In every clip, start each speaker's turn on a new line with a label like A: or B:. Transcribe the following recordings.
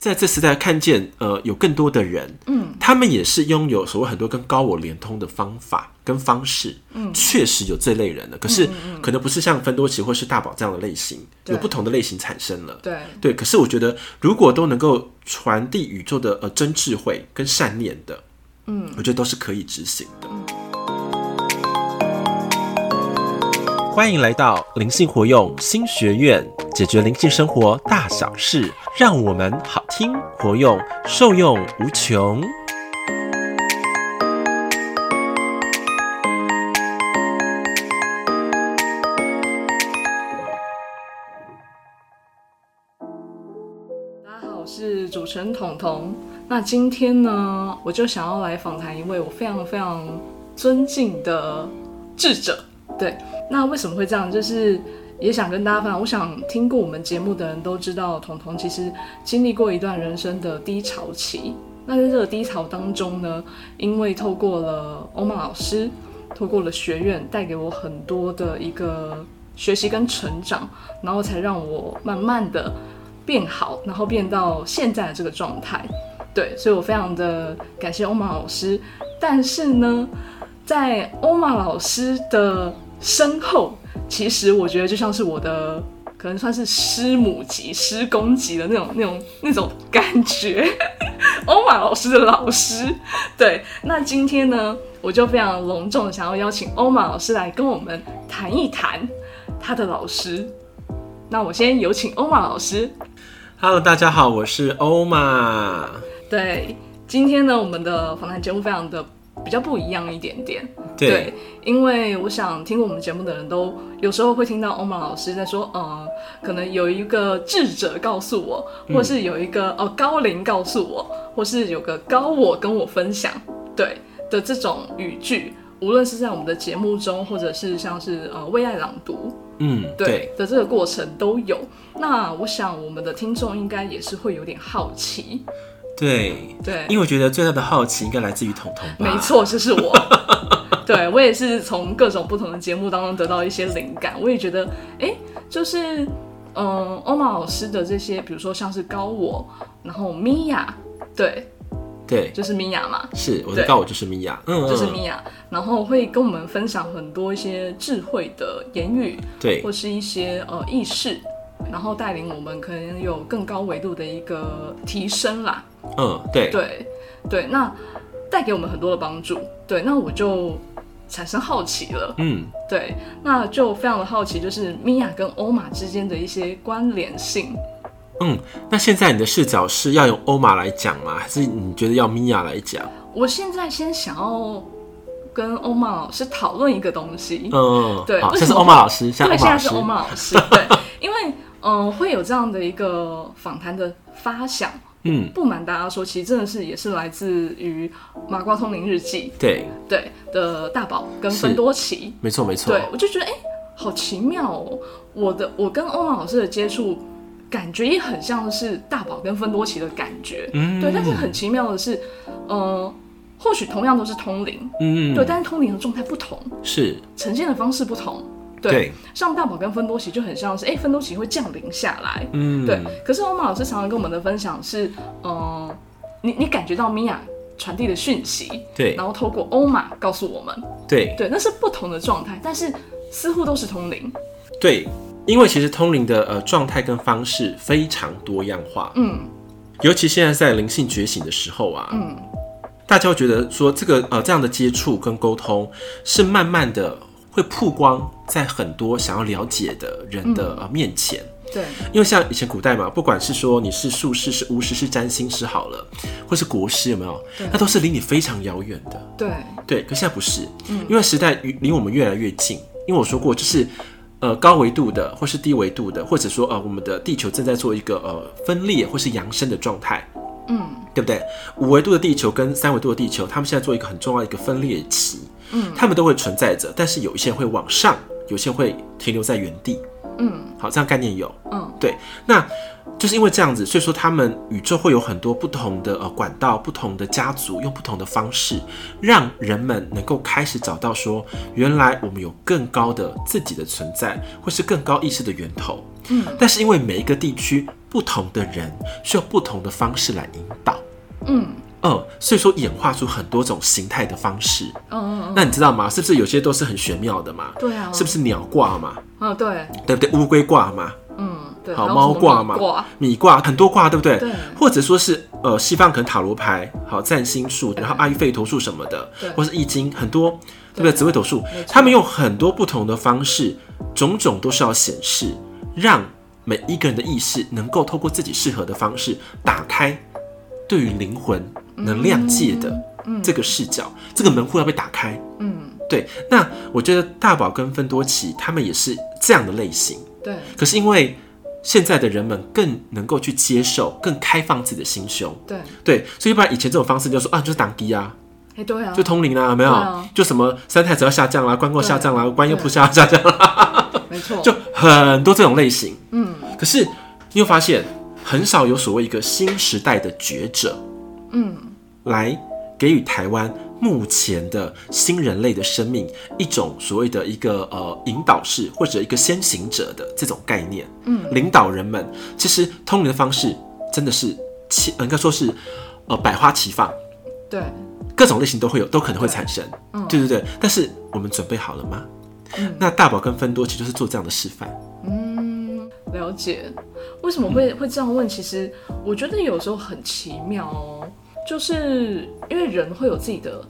A: 在这时代看见，呃，有更多的人，嗯，他们也是拥有所谓很多跟高我连通的方法跟方式，嗯，确实有这类人的，可是可能不是像芬多奇或是大宝这样的类型，有不同的类型产生了，
B: 对。
A: 对。可是我觉得，如果都能够传递宇宙的呃真智慧跟善念的，嗯，我觉得都是可以执行的。欢迎来到灵性活用新学院，解决灵性生活大小事，让我们好听活用，受用无穷。
B: 大家好，我是主持人彤彤。那今天呢，我就想要来访谈一位我非常非常尊敬的智者，对。那为什么会这样？就是也想跟大家分享。我想听过我们节目的人都知道，彤彤其实经历过一段人生的低潮期。那在这个低潮当中呢，因为透过了欧玛老师，透过了学院，带给我很多的一个学习跟成长，然后才让我慢慢的变好，然后变到现在的这个状态。对，所以我非常的感谢欧玛老师。但是呢，在欧玛老师的身后，其实我觉得就像是我的，可能算是师母级、师公级的那种、那种、那种感觉。欧玛老师的老师，对。那今天呢，我就非常隆重的想要邀请欧玛老师来跟我们谈一谈他的老师。那我先有请欧玛老师。
A: Hello，大家好，我是欧玛。
B: 对，今天呢，我们的访谈节目非常的。比较不一样一点点，
A: 对，
B: 对，因为我想听过我们节目的人都有时候会听到欧玛老师在说，呃，可能有一个智者告诉我，或是有一个呃高龄告诉我，或是有个高我跟我分享，对的这种语句，无论是在我们的节目中，或者是像是呃为爱朗读，
A: 嗯，对，
B: 对的这个过程都有。那我想我们的听众应该也是会有点好奇。
A: 对
B: 对，
A: 因为我觉得最大的好奇应该来自于彤彤吧。
B: 没错，就是我。对，我也是从各种不同的节目当中得到一些灵感。我也觉得，哎，就是嗯，欧玛老师的这些，比如说像是高我，然后米娅，对
A: 对，
B: 就是米娅嘛。
A: 是，我的高我就是米娅，嗯，
B: 就是米娅，然后会跟我们分享很多一些智慧的言语，
A: 对，
B: 或是一些呃意识，然后带领我们可能有更高维度的一个提升啦。
A: 嗯，对
B: 对对，那带给我们很多的帮助。对，那我就产生好奇了。嗯，对，那就非常的好奇，就是米娅跟欧玛之间的一些关联性。
A: 嗯，那现在你的视角是要用欧玛来讲吗？还是你觉得要米娅来讲？
B: 我现在先想要跟欧玛老师讨论一个东西。
A: 嗯，
B: 对，
A: 这是欧玛老师，现在
B: 现在是欧玛老师。对，因为嗯、呃，会有这样的一个访谈的发想。嗯，不瞒大家说，其实真的是也是来自于《麻瓜通灵日记》
A: 对
B: 对的大宝跟芬多奇，
A: 没错没错。
B: 对，我就觉得哎、欸，好奇妙哦！我的我跟欧玛老师的接触，感觉也很像是大宝跟芬多奇的感觉，嗯，对。但是很奇妙的是，呃，或许同样都是通灵，嗯对，但是通灵的状态不同，是呈现的方式不同。对，对，像大宝跟芬多奇就很像是，哎、欸，芬多奇会降临下来，嗯，对。可是欧玛老师常常跟我们的分享是，嗯、呃，你你感觉到米娅传递的讯息，对，然后透过欧玛告诉我们，对。对，那是不同的状态，但是似乎都是通灵。
A: 对，因为其实通灵的呃状态跟方式非常多样化，嗯，尤其现在在灵性觉醒的时候啊，嗯，大家会觉得说这个呃这样的接触跟沟通是慢慢的。会曝光在很多想要了解的人的面前，嗯，对，因为像以前古代嘛，不管是说你是术士、是巫师、是占星师好了，或是国师，有没有？那都是离你非常遥远的。对对，可现在不是，嗯，因为时代离我们越来越近。因为我说过，就是呃高维度的，或是低维度的，或者说呃我们的地球正在做一个呃分裂或是扬升的状态，嗯，对不对？五维度的地球跟三维度的地球，他们现在做一个很重要的一个分裂期。嗯，他们都会存在着，但是有一些会往上，有些会停留在原地。嗯，好，这样概念有。嗯，对，那就是因为这样子，所以说他们宇宙会有很多不同的呃管道，不同的家族，用不同的方式，让人们能够开始找到说，原来我们有更高的自己的存在，或是更高意识的源头。嗯，但是因为每一个地区不同的人需要不同的方式来引导。
B: 嗯。
A: 嗯，所以说演化出很多种形态的方式。
B: 嗯嗯嗯。
A: 那你知道吗？是不是有些都是很玄妙的嘛？
B: 对啊。
A: 是不是鸟卦嘛？
B: 嗯，对。
A: 对不对？乌龟卦嘛。
B: 嗯，对。
A: 好，猫卦嘛。米卦很多卦，对不对？
B: 对。
A: 或者说是呃，西方可能塔罗牌，好，占星术，然后阿育吠陀术什么的，或是易经，很多，对不对？紫微斗数，他们用很多不同的方式，种种都是要显示，让每一个人的意识能够透过自己适合的方式打开。对于灵魂能量界的这个视角，这个门户要被打开。
B: 嗯，
A: 对。那我觉得大宝跟芬多奇他们也是这样的类型。
B: 对。
A: 可是因为现在的人们更能够去接受，更开放自己的心胸。
B: 对。
A: 对。所以不然以前这种方式就是说啊，就是挡低啊。
B: 哎，对啊。
A: 就通灵啦，有没有？
B: 啊、
A: 就什么三太子要下降啦，关公下降啦，观音菩萨要下降啦。
B: 没错。
A: 就很多这种类型。
B: 嗯。
A: 可是你有发现？很少有所谓一个新时代的觉者，
B: 嗯，
A: 来给予台湾目前的新人类的生命一种所谓的一个呃引导式或者一个先行者的这种概念，
B: 嗯，领
A: 导人们其实通灵的方式真的是其应该说是呃百花齐放，
B: 对，
A: 各种类型都会有，都可能会产生，对，
B: 嗯，
A: 对对对，但是我们准备好了吗？
B: 嗯，
A: 那大宝跟芬多其实就是做这样的示范，
B: 嗯，了解。为什么会会这样问？其实我觉得有时候很奇妙哦，就是因为人会有自己的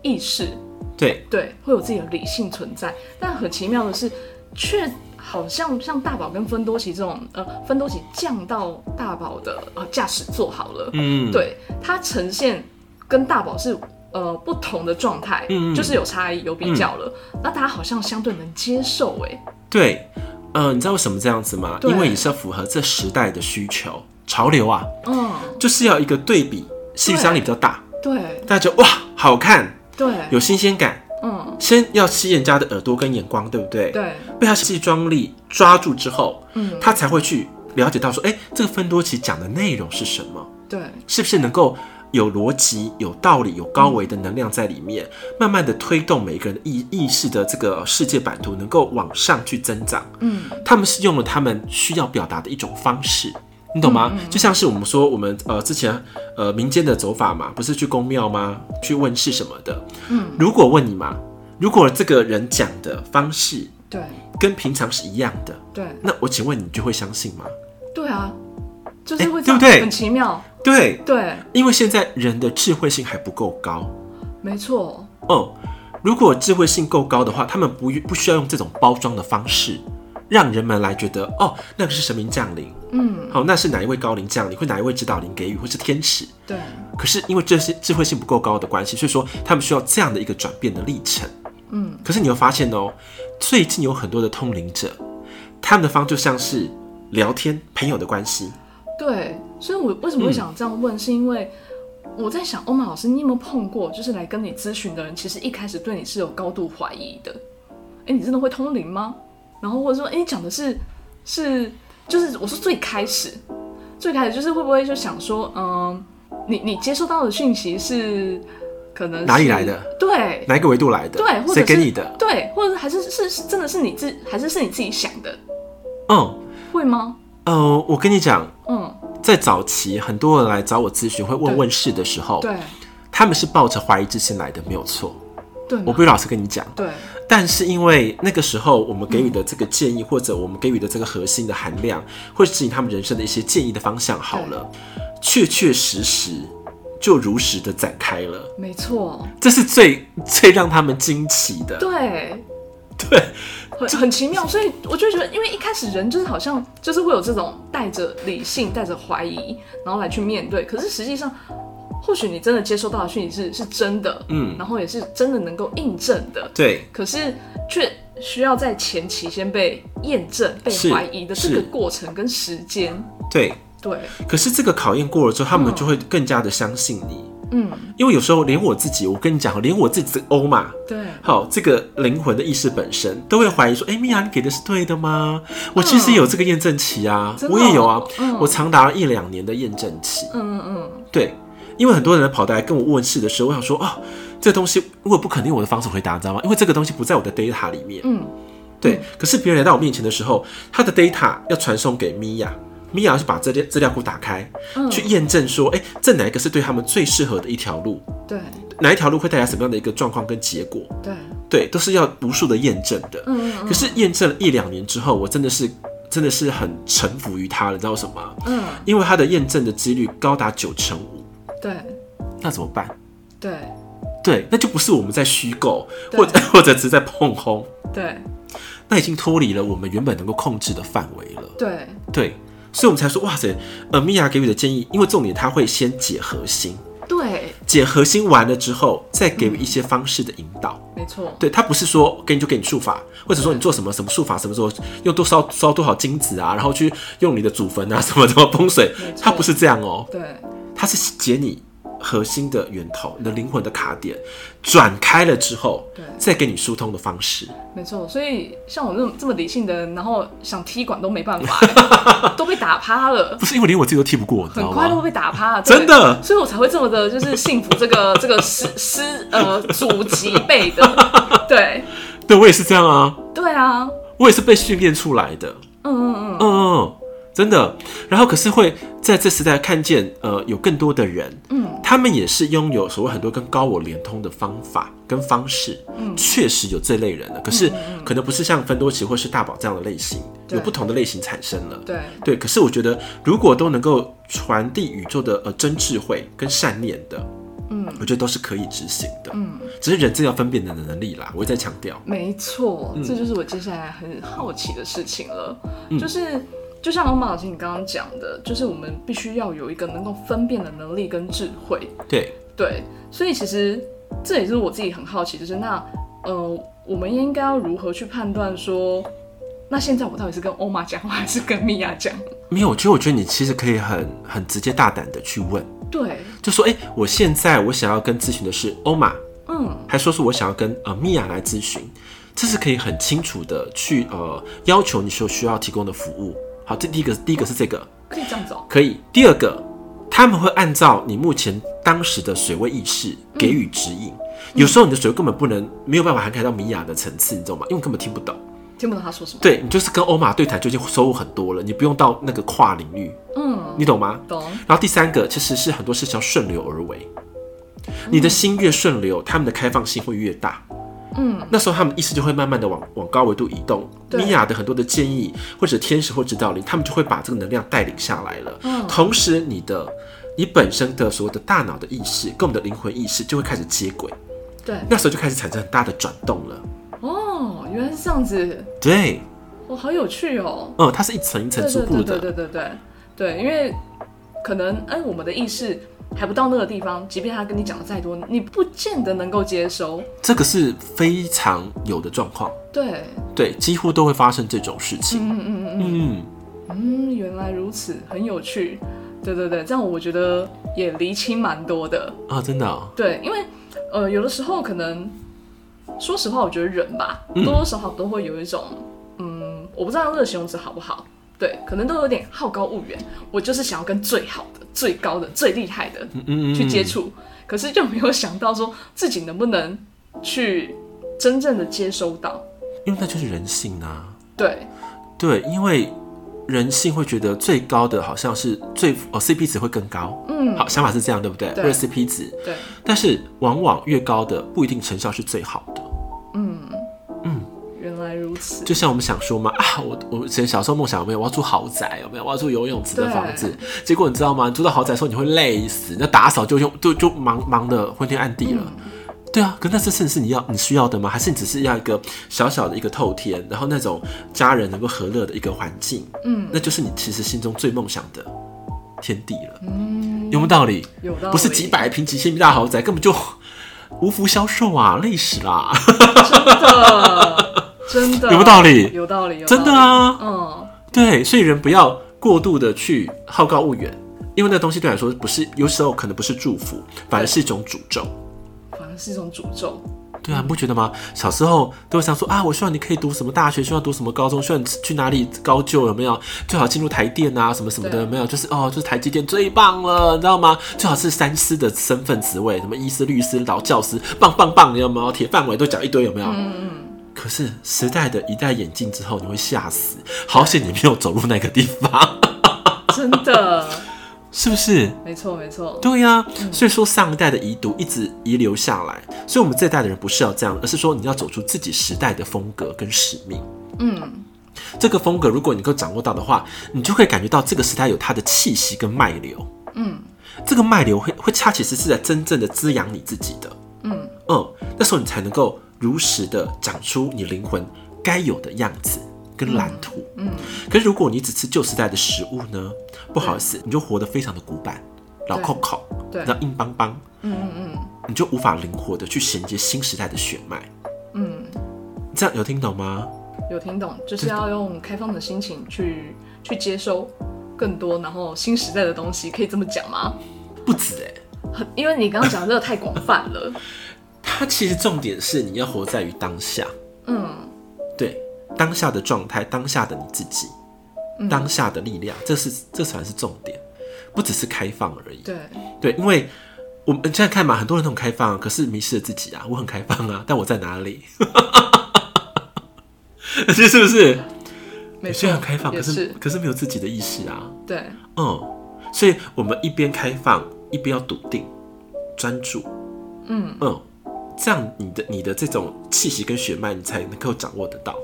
B: 意识，
A: 对
B: 对，会有自己的理性存在。但很奇妙的是，却好像像大宝跟芬多奇这种，呃，芬多奇降到大宝的呃驾驶座好了，
A: 嗯，
B: 对，它呈现跟大宝是呃不同的状态，嗯，就是有差异有比较了。嗯，那大家好像相对能接受，哎，
A: 对。嗯、呃，你知道为什么这样子吗？因为你是要符合这时代的需求潮流啊，
B: 嗯，
A: 就是要一个对比，戏剧张力比较大，
B: 对，
A: 大家就哇好看，
B: 对，
A: 有新鲜感，
B: 嗯，
A: 先要吸人家的耳朵跟眼光，对不对？
B: 对，
A: 被他戏装力抓住之后，
B: 嗯，
A: 他才会去了解到说，哎、欸，这个芬多奇讲的内容是什么？
B: 对，
A: 是不是能够？有逻辑、有道理、有高维的能量在里面，嗯、慢慢的推动每个人的意意识的这个世界版图能够往上去增长。
B: 嗯，
A: 他们是用了他们需要表达的一种方式，你懂吗？就像是我们说，我们呃之前呃民间的走法嘛，不是去宫庙吗？去问事什么的。
B: 嗯，
A: 如果问你嘛，如果这个人讲的方式
B: 对
A: 跟平常是一样的，
B: 对，
A: 那我请问你就会相信吗？
B: 对啊，就是会、欸、
A: 对不对？
B: 很奇妙。
A: 对
B: 对，
A: 因为现在人的智慧性还不够高，
B: 没错。
A: 嗯，如果智慧性够高的话，他们不不需要用这种包装的方式，让人们来觉得哦，那个是神明降临，
B: 嗯，
A: 好，那是哪一位高龄降临，或哪一位指导灵给予，或是天使。
B: 对。
A: 可是因为这些智慧性不够高的关系，所以说他们需要这样的一个转变的历程。
B: 嗯。
A: 可是你会发现哦，最近有很多的通灵者，他们的方就像是聊天朋友的关系。
B: 对。所以，我为什么会想这样问，嗯、是因为我在想，欧玛老师，你有没有碰过，就是来跟你咨询的人，其实一开始对你是有高度怀疑的？哎，你真的会通灵吗？然后或者说，哎，你讲的是是，就是我说最开始，最开始就是会不会就想说，嗯，你你接收到的讯息是可能是
A: 哪里来的？
B: 对，
A: 哪一个维度来的？
B: 对，或者
A: 谁给你的？
B: 对，或者是还是是是真的是你自还是是你自己想的？
A: 嗯，
B: 会吗？
A: 呃，我跟你讲，
B: 嗯。
A: 在早期，很多人来找我咨询，会问问事的时候，
B: 对，
A: 他们是抱着怀疑之心来的，没有错。
B: 对，
A: 我不会老实跟你讲。
B: 对，但
A: 是因为那个时候我们给予的这个建议，或者我们给予的这个核心的含量，会指引他们人生的一些建议的方向。好了，确确实实就如实的展开了。
B: 没错，
A: 这是最最让他们惊奇的。
B: 对，
A: 对。
B: 很很奇妙，所以我就觉得，因为一开始人就是好像就是会有这种带着理性、带着怀疑，然后来去面对。可是实际上，或许你真的接收到的讯息是是真的，
A: 嗯，
B: 然后也是真的能够印证的，
A: 对。
B: 可是却需要在前期先被验证、被怀疑的这个过程跟时间，
A: 对。
B: 对。
A: 可是这个考验过了之后，他们就会更加的相信你。
B: 嗯，
A: 因为有时候连我自己，我跟你讲，连我自己的欧嘛，
B: 对，
A: 好，这个灵魂的意识本身都会怀疑说，哎、欸，米娅，你给的是对的吗？我其实有这个验证期啊，
B: 嗯、
A: 我也有啊，
B: 嗯、
A: 我长达一两年的验证期。
B: 嗯嗯嗯，
A: 对，因为很多人跑来跟我问事的时候，我想说，哦，这个东西如果不肯定我的方式回答，你知道吗？因为这个东西不在我的 data 里面。
B: 嗯，
A: 对。可是别人来到我面前的时候，他的 data 要传送给米娅，米娅要去把资料资料库打开，嗯、去验证说，哎、欸，这哪一个是对他们最适合的一条路？
B: 对，
A: 哪一条路会带来什么样的一个状况跟结果？
B: 对，
A: 对，都是要无数的验证的。嗯，嗯，嗯，可是验证了一两年之后，我真的是真的是很臣服于他了，你知道什么？嗯，因为他的验证的几率高达九成五。
B: 对，
A: 那怎么办？
B: 对，
A: 对，那就不是我们在虚构，或者 或者只是在碰轰。
B: 对。
A: 那已经脱离了我们原本能够控制的范围了。
B: 对
A: 对，所以我们才说，哇塞，呃，米娅给予的建议，因为重点他会先解核心，
B: 对，
A: 解核心完了之后，再给予一些方式的引导。
B: 没错，
A: 对，他不是说给你就给你术法，或者说你做什么什么术法，什么时候用多少烧多少金子啊，然后去用你的祖坟啊，什么什么风水，他不是这样哦。
B: 对，
A: 他是解你。核心的源头，你的灵魂的卡点转开了之后，对，再给你疏通的方式。
B: 没错，所以像我这么这么理性的人，然后想踢馆都没办法，都被打趴了。
A: 不是因为连我自己都踢不过，
B: 很快都会被打趴，
A: 真的。
B: 所以我才会这么的，就是幸福这个 这个师师呃祖籍辈的，对，
A: 对我也是这样啊。
B: 对啊，
A: 我也是被训练出来的。
B: 嗯嗯嗯
A: 嗯嗯。真的，然后可是会在这时代看见，呃，有更多的人，嗯，他们也是拥有所谓很多跟高我连通的方法跟方式，嗯，确实有这类人的，可是可能不是像芬多奇或是大宝这样的类型，有不同的类型产生了，
B: 对。
A: 对。可是我觉得，如果都能够传递宇宙的呃真智慧跟善念的，嗯，我觉得都是可以执行的，嗯，只是人自要分辨的能力啦，我会再强调。
B: 没错，这就是我接下来很好奇的事情了，就是。就像欧玛老师你刚刚讲的，就是我们必须要有一个能够分辨的能力跟智慧。
A: 对
B: 对，所以其实这也是我自己很好奇，就是那呃，我们应该要如何去判断说，那现在我到底是跟欧玛讲话还是跟米娅讲？
A: 没有，其实我觉得你其实可以很很直接大胆的去问，
B: 对，
A: 就说哎、欸，我现在我想要跟咨询的是欧玛，嗯，还说是我想要跟呃米娅来咨询，这是可以很清楚的去呃要求你所需要提供的服务。好，这第一个，第一个是这个，
B: 可以这样走，
A: 可以。第二个，他们会按照你目前当时的水位意识给予指引。嗯、有时候你的水位根本不能没有办法涵盖到米娅的层次，你知道吗？因为根本听不懂，
B: 听不懂他说什么。
A: 对，你就是跟欧玛对谈就已经收获很多了，你不用到那个跨领域。嗯，你懂吗？
B: 懂。
A: 然后第三个，其实是很多事情要顺流而为，你的心越顺流，他们的开放性会越大。嗯，那时候他们意识就会慢慢的往往高维度移动。米娅的很多的建议，或者天使或指导灵，他们就会把这个能量带领下来了。嗯，同时你的你本身的所有的大脑的意识跟我们的灵魂意识就会开始接轨。
B: 对，
A: 那时候就开始产生很大的转动了。
B: 哦，原来是这样子。
A: 对，
B: 哦，好有趣哦。
A: 嗯，它是一层一层逐步的。
B: 对对对对对对，对，因为可能哎，我们的意识。还不到那个地方，即便他跟你讲的再多，你不见得能够接收。
A: 这个是非常有的状况。
B: 对
A: 对，几乎都会发生这种事情。
B: 嗯嗯嗯嗯嗯，原来如此，很有趣。对对对，这样我觉得也厘清蛮多的
A: 啊，真的、哦。
B: 对，因为呃，有的时候可能，说实话，我觉得人吧，多多少少都会有一种，嗯，我不知道这个形容词好不好。对，可能都有点好高骛远。我就是想要跟最好的、最高的、最厉害的去接触，可是就没有想到说自己能不能去真正的接收到。
A: 因为那就是人性啊。
B: 对，
A: 对，因为人性会觉得最高的好像是最哦 CP 值会更高。嗯，好，想法是这样，对不对？对，CP 值。
B: 对，
A: 但是往往越高的不一定成效是最好的。嗯
B: 嗯。原来如此，
A: 就像我们想说嘛啊，我我以前小时候梦想有没有我要住豪宅，有没有我要住游泳池的房子？结果你知道吗？你住到豪宅的时候你会累死，那打扫就用就就忙忙的昏天暗地了。嗯、对啊，可那这是是你要你需要的吗？还是你只是要一个小小的一个透天，然后那种家人能够和乐的一个环境？嗯，那就是你其实心中最梦想的天地了。嗯，有没有道理？
B: 有道理，
A: 不是几百平几千平大豪宅，根本就无福消受啊，累死啦！
B: 真的。真的
A: 有没有道理？
B: 有道理，
A: 真的啊。嗯，对，所以人不要过度的去好高骛远，因为那东西对来说不是，有时候可能不是祝福，反而是一种诅咒。
B: 反而是一种诅咒。
A: 对啊，你不觉得吗？小时候都会想说啊，我希望你可以读什么大学，希望读什么高中，希望去哪里高就，有没有？最好进入台电啊，什么什么的，有没有？就是哦，就是台积电最棒了，你知道吗？最好是三师的身份职位，什么医师、律师、老教师，棒棒棒，你有没有？铁饭碗都讲一堆，有没有？嗯嗯。可是时代的一戴眼镜之后，你会吓死。好险你没有走入那个地方。
B: 真的，
A: 是不是？
B: 没错，没错。
A: 对呀、啊，所以说上一代的遗毒一直遗留下来，所以我们这一代的人不是要这样，而是说你要走出自己时代的风格跟使命。嗯，这个风格如果你能够掌握到的话，你就会感觉到这个时代有它的气息跟脉流。嗯，这个脉流会会它其实是在真正的滋养你自己的。嗯嗯，那时候你才能够如实的长出你灵魂该有的样子跟蓝图。嗯，可是如果你只吃旧时代的食物呢？不好意思，你就活得非常的古板、老扣扣，对，那硬邦邦。嗯嗯嗯，你就无法灵活的去衔接新时代的血脉。嗯，这样有听懂吗？
B: 有听懂，就是要用开放的心情去去接收更多，然后新时代的东西，可以这么讲吗？
A: 不止哎、
B: 欸，因为你刚刚讲的这个太广泛了。
A: 它其实重点是你要活在于当下。嗯，对，当下的状态，当下的你自己，嗯、当下的力量，这是这才是重点，不只是开放而已。对对，因为我们现在看嘛，很多人都很开放，可是迷失了自己啊。我很开放啊，但我在哪里？这 是不是？没错，很开放，可是，是可是没有自己的意识啊。
B: 对，
A: 嗯，所以我们一边开放，一边要笃定、专注。嗯嗯，这样你的你的这种气息跟血脉，你才能够掌握得到。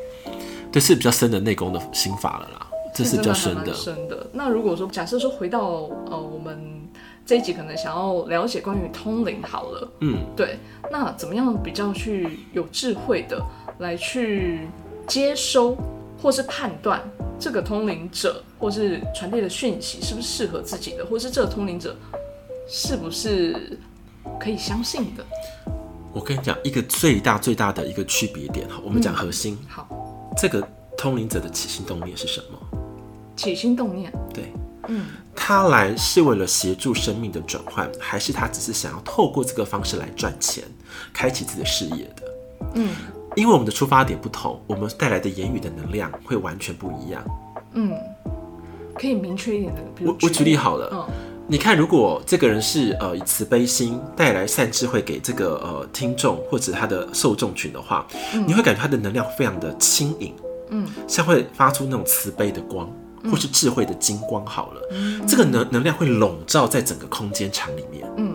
A: 这是比较深的内功的心法了啦，这是比较深的。
B: 深的。那如果说假设说回到呃，我们这一集可能想要了解关于通灵好了，嗯，对，那怎么样比较去有智慧的来去。接收或是判断这个通灵者或是传递的讯息是不是适合自己的，或是这个通灵者是不是可以相信的？
A: 我跟你讲一个最大最大的一个区别点哈，我们讲核心。
B: 嗯、好，
A: 这个通灵者的起心动念是什么？
B: 起心动念，
A: 对，嗯，他来是为了协助生命的转换，还是他只是想要透过这个方式来赚钱，开启自己的事业的？嗯。因为我们的出发点不同，我们带来的言语的能量会完全不一样。嗯，
B: 可以明确一点的，
A: 我我举例好了。哦、你看，如果这个人是呃以慈悲心带来善智慧给这个呃听众或者他的受众群的话，嗯、你会感觉他的能量非常的轻盈，嗯，像会发出那种慈悲的光，或是智慧的金光。好了，嗯、这个能能量会笼罩在整个空间场里面。嗯。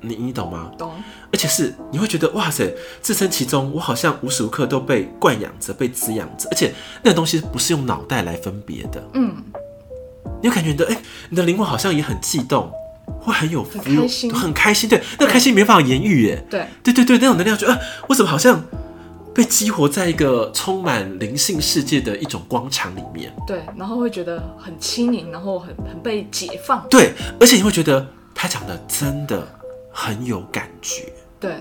A: 你你懂吗？
B: 懂。
A: 而且是你会觉得哇塞，置身其中，我好像无时无刻都被灌养着、被滋养着，而且那个东西不是用脑袋来分别的。嗯。你有感觉的，哎、欸，你的灵魂好像也很悸动，会很有
B: 很开心，
A: 很开心。对，那个开心没办法言语耶。
B: 对。
A: 对对对，那种能量，觉得啊，我怎么好像被激活在一个充满灵性世界的一种光场里面？
B: 对，然后会觉得很轻盈，然后很很被解放。
A: 对，而且你会觉得他讲的真的。很有感觉，
B: 对，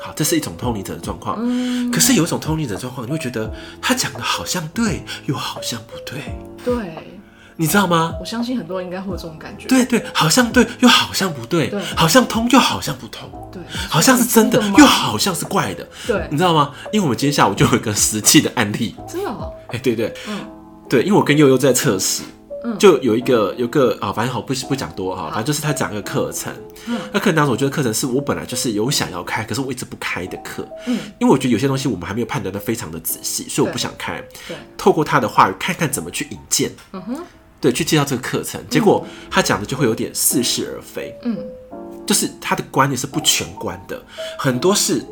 A: 好，这是一种通灵者的状况。嗯，可是有一种通灵者状况，你会觉得他讲的好像对，又好像不对。
B: 对，
A: 你知道吗？
B: 我相信很多人应该会有这种感觉。
A: 对对，好像对，又好像不对。
B: 对，
A: 好像通，又好像不通。
B: 对，
A: 好像是真的，又好像是怪的。
B: 对，
A: 你知道吗？因为我们今天下午就有一个实际的案例。
B: 真的哦？
A: 哎，对对，嗯，对，因为我跟悠悠在测试。就有一个有一个啊，反正好不不讲多哈，反正就是他讲一个课程。嗯，那课程当中，我觉得课程是我本来就是有想要开，可是我一直不开的课。嗯，因为我觉得有些东西我们还没有判断的非常的仔细，所以我不想开。对，透过他的话语，看看怎么去引荐。嗯哼，对，去介绍这个课程，结果他讲的就会有点似是而非。嗯，就是他的观念是不全观的，很多是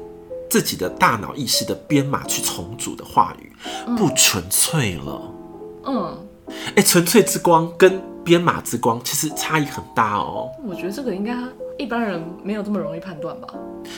A: 自己的大脑意识的编码去重组的话语，不纯粹了。嗯。哎，纯粹之光跟编码之光其实差异很大哦。
B: 我觉得这个应该一般人没有这么容易判断吧。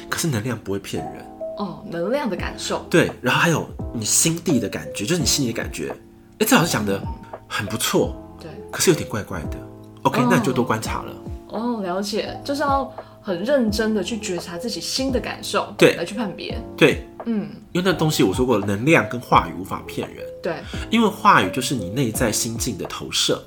A: 可是能量不会骗人
B: 哦，能量的感受。
A: 对，然后还有你心地的感觉，就是你心里的感觉。哎，这老师讲的很不错。
B: 对，
A: 可是有点怪怪的。OK，哦，那你就多观察了。
B: 哦，了解，就是要很认真的去觉察自己新的感受，
A: 对，
B: 来去判别。
A: 对，嗯，因为那东西我说过，能量跟话语无法骗人。
B: 对，
A: 因为话语就是你内在心境的投射，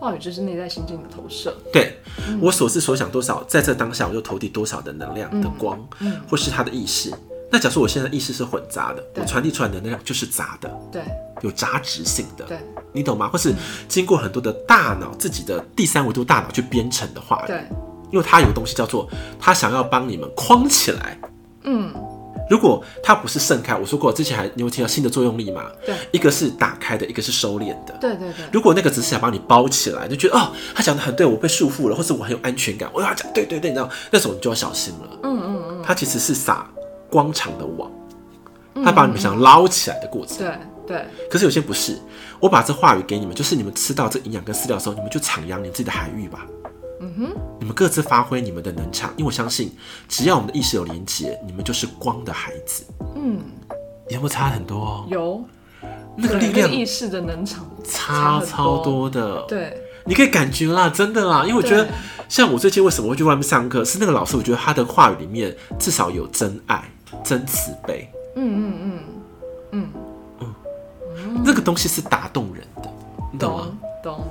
B: 话语就是内在心境的投射。
A: 对，嗯、我所思所想多少，在这当下我就投递多少的能量的光，嗯嗯、或是他的意识。那假设我现在意识是混杂的，我传递出来的能量就是杂的，
B: 对，
A: 有杂质性的，
B: 对，
A: 你懂吗？或是经过很多的大脑自己的第三维度大脑去编程的话，
B: 对，
A: 因为它有个东西叫做它想要帮你们框起来，嗯。如果它不是盛开，我说过之前还你有提到新的作用力嘛？
B: 对，
A: 一个是打开的，一个是收敛的。
B: 对对对。
A: 如果那个只是想把你包起来，就觉得哦，他讲的很对，我被束缚了，或是我很有安全感，我要讲对对对，你知道，那时候你就要小心了。嗯嗯嗯。它其实是撒光长的网，它把你们想捞起来的过程。
B: 对对。
A: 可是有些不是，我把这话语给你们，就是你们吃到这营养跟饲料的时候，你们就徜徉你自己的海域吧。嗯哼，你们各自发挥你们的能场，因为我相信，只要我们的意识有连接，你们就是光的孩子。嗯，有没有差很多哦？
B: 有，
A: 那个力量、
B: 意识的能场
A: 差超多的。
B: 对，
A: 你可以感觉啦，真的啦，因为我觉得，像我最近为什么会去外面上课，是那个老师，我觉得他的话语里面至少有真爱、真慈悲。嗯嗯嗯嗯。嗯，那个东西是打动人的，你懂吗？
B: 懂。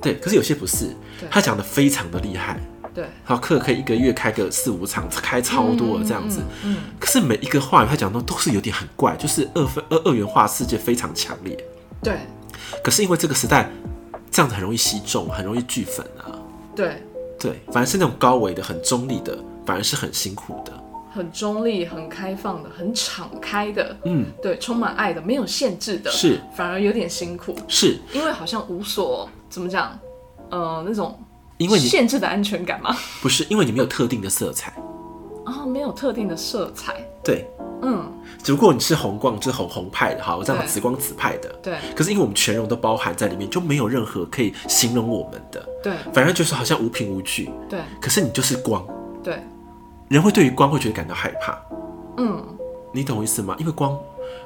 A: 对，可是有些不是，他讲的非常的厉害，
B: 对，
A: 好课可以一个月开个四五场，开超多的这样子，嗯，可是每一个话语他讲的都是有点很怪，就是二分二二元化世界非常强烈，
B: 对，
A: 可是因为这个时代这样子很容易吸众，很容易聚粉啊，
B: 对，
A: 对，反而是那种高维的、很中立的，反而是很辛苦的，
B: 很中立、很开放的、很敞开的，嗯，对，充满爱的、没有限制的，
A: 是，
B: 反而有点辛苦，
A: 是
B: 因为好像无所。怎么讲？呃，那种因为你限制的安全感吗？
A: 不是，因为你没有特定的色彩
B: 啊、哦，没有特定的色彩。
A: 对，嗯，只不过你是红光，就是红红派的哈，我这样紫光紫派的。
B: 对。
A: 可是因为我们全容都包含在里面，就没有任何可以形容我们的。
B: 对。
A: 反正就是好像无凭无据。
B: 对。
A: 可是你就是光。
B: 对。
A: 人会对于光会觉得感到害怕。
B: 嗯。
A: 你懂我意思吗？因为光。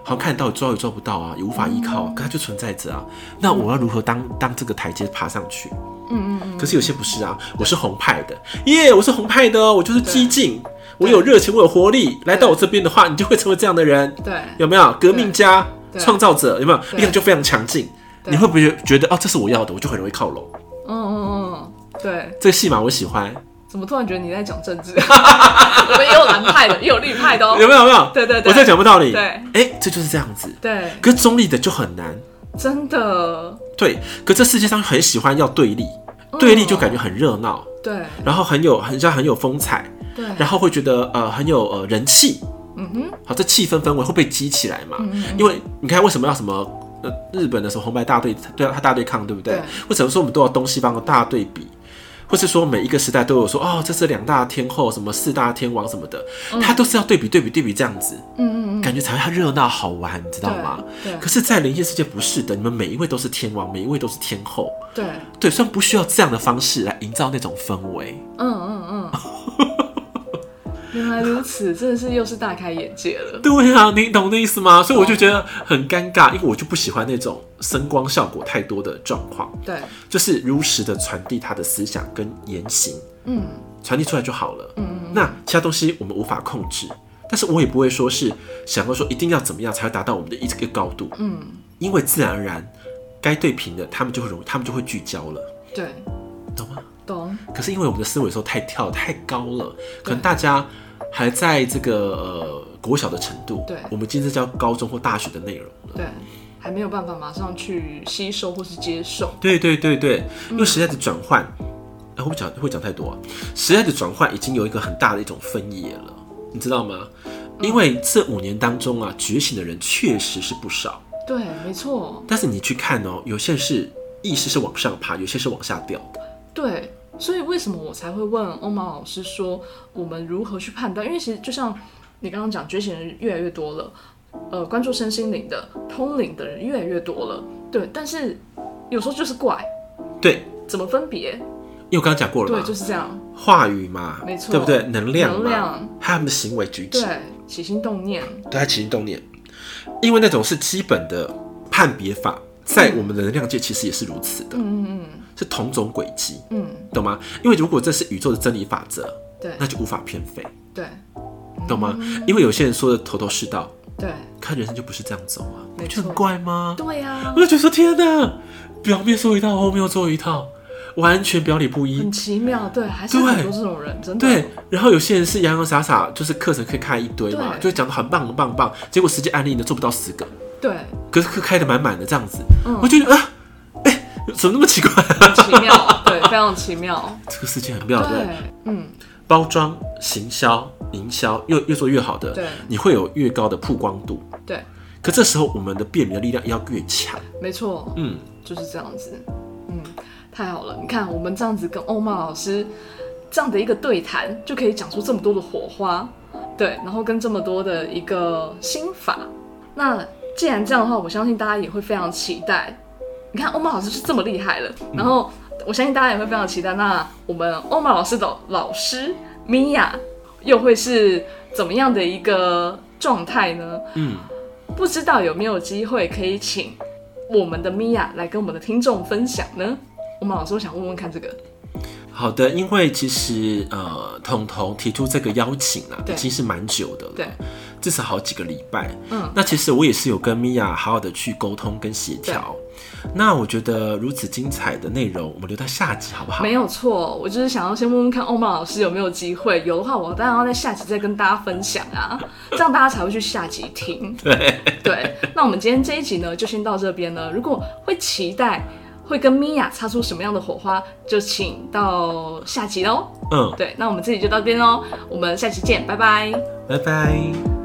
A: 好像看到抓也抓不到啊，也无法依靠，可它就存在着啊。那我要如何当当这个台阶爬上去？嗯嗯。可是有些不是啊，我是红派的，耶，我是红派的哦，我就是激进，我有热情，我有活力。来到我这边的话，你就会成为这样的人。
B: 对，
A: 有没有革命家、创造者？有没有？力量就非常强劲。你会不会觉得哦，这是我要的，我就很容易靠拢？
B: 嗯嗯嗯，对，
A: 这个戏码我喜欢。
B: 怎么突然觉得你在讲政治？我们也有蓝派的，也有绿派的哦。
A: 有没有？有没有？
B: 对对对，
A: 我在讲不道理。
B: 对，
A: 哎，这就是这样子。
B: 对，
A: 可是中立的就很难。
B: 真的。
A: 对，可这世界上很喜欢要对立，对立就感觉很热闹。
B: 对。然
A: 后很有，很像很有风采。
B: 对。
A: 然后会觉得呃很有呃人气。嗯哼。好，这气氛氛围会被激起来嘛？嗯。因为你看为什么要什么呃日本的什么红白大对对他大对抗对不对？为什么说我们都要东西方的大对比？或是说每一个时代都有说哦，这是两大天后，什么四大天王什么的，他都是要对比对比对比这样子，嗯嗯感觉才会热闹好玩，你知道吗？对。可是，在灵性世界不是的，你们每一位都是天王，每一位都是天后。
B: 对
A: 对，虽然不需要这样的方式来营造那种氛围。嗯嗯嗯。
B: 原来如此，真的是又是大开眼界了。
A: 对啊，你懂那意思吗？所以我就觉得很尴尬，因为我就不喜欢那种声光效果太多的状况。
B: 对，
A: 就是如实的传递他的思想跟言行，嗯，传递出来就好了。嗯，那其他东西我们无法控制，但是我也不会说是想要说一定要怎么样才会达到我们的一个高度。嗯，因为自然而然该对平的，他们就会容易，他们就会聚焦了。
B: 对，
A: 懂吗？
B: 懂。
A: 可是因为我们的思维说太跳太高了，可能大家。还在这个呃国小的程度，
B: 对，
A: 我们今天是教高中或大学的内容了，
B: 对，还没有办法马上去吸收或是接受，
A: 对对对对，因为时代的转换，哎、嗯，会讲会讲太多啊，时代的转换已经有一个很大的一种分野了，你知道吗？因为这五年当中啊，觉醒的人确实是不少，
B: 对，没错，
A: 但是你去看哦，有些是意识是往上爬，有些是往下掉的，
B: 对。所以为什么我才会问欧毛老师说，我们如何去判断？因为其实就像你刚刚讲，觉醒的人越来越多了，呃，关注身心灵的、通灵的人越来越多了，对。但是有时候就是怪，
A: 对，
B: 怎么分别？
A: 因为我刚刚讲过了嘛，
B: 对，就是这样，
A: 话语嘛，
B: 没错，
A: 对不对？能量，
B: 能量，
A: 还有他们的行为举止，
B: 对，起心动念，
A: 对，他起心动念，因为那种是基本的判别法，在我们的能量界其实也是如此的，嗯嗯嗯。是同种轨迹，嗯，懂吗？因为如果这是宇宙的真理法则，
B: 对，
A: 那就无法偏废，
B: 对，
A: 懂吗？因为有些人说的头头是道，
B: 对，
A: 看人生就不是这样走啊，不就很怪吗？
B: 对呀，
A: 我就觉得说天哪，表面说一套，后面又做一套，完全表里不一，
B: 很奇妙，对，还是很多这种人，真的。
A: 对。然后有些人是洋洋洒洒，就是课程可以开一堆嘛，就讲的很棒很棒很棒，结果实际案例呢做不到十个，
B: 对，
A: 可是课开的满满的这样子，我觉得啊。哎怎么那么奇怪？
B: 奇妙，对，非常奇妙。
A: 这个世界很妙，对，
B: 嗯。
A: 包装、行销、营销，越越做越好的，
B: 对，
A: 你会有越高的曝光度，
B: 对。
A: 可这时候，我们的辨别力量要越强。
B: 没错，嗯，就是这样子，嗯，太好了。你看，我们这样子跟欧曼老师这样的一个对谈，就可以讲出这么多的火花，对，然后跟这么多的一个心法。那既然这样的话，我相信大家也会非常期待。你看，欧玛老师是这么厉害了，然后我相信大家也会非常期待。那我们欧玛老师的老师米娅又会是怎么样的一个状态呢？嗯。不知道有没有机会可以请我们的米娅来跟我们的听众分享呢？我们老师，我想问问看这个。
A: 好的，因为其实呃，彤彤提出这个邀请啊，已经是蛮久的了，对，至少好几个礼拜。嗯，那其实我也是有跟米娅好好的去沟通跟协调。那我觉得如此精彩的内容，我们留到下集好不好？
B: 没有错，我就是想要先问问看欧曼老师有没有机会，有的话我当然要在下集再跟大家分享啊，这样大家才会去下集听。
A: 对
B: 对，那我们今天这一集呢，就先到这边了。如果会期待会跟米娅擦出什么样的火花，就请到下集喽。嗯，对，那我们这集就到这边喽，我们下期见，拜拜，
A: 拜拜。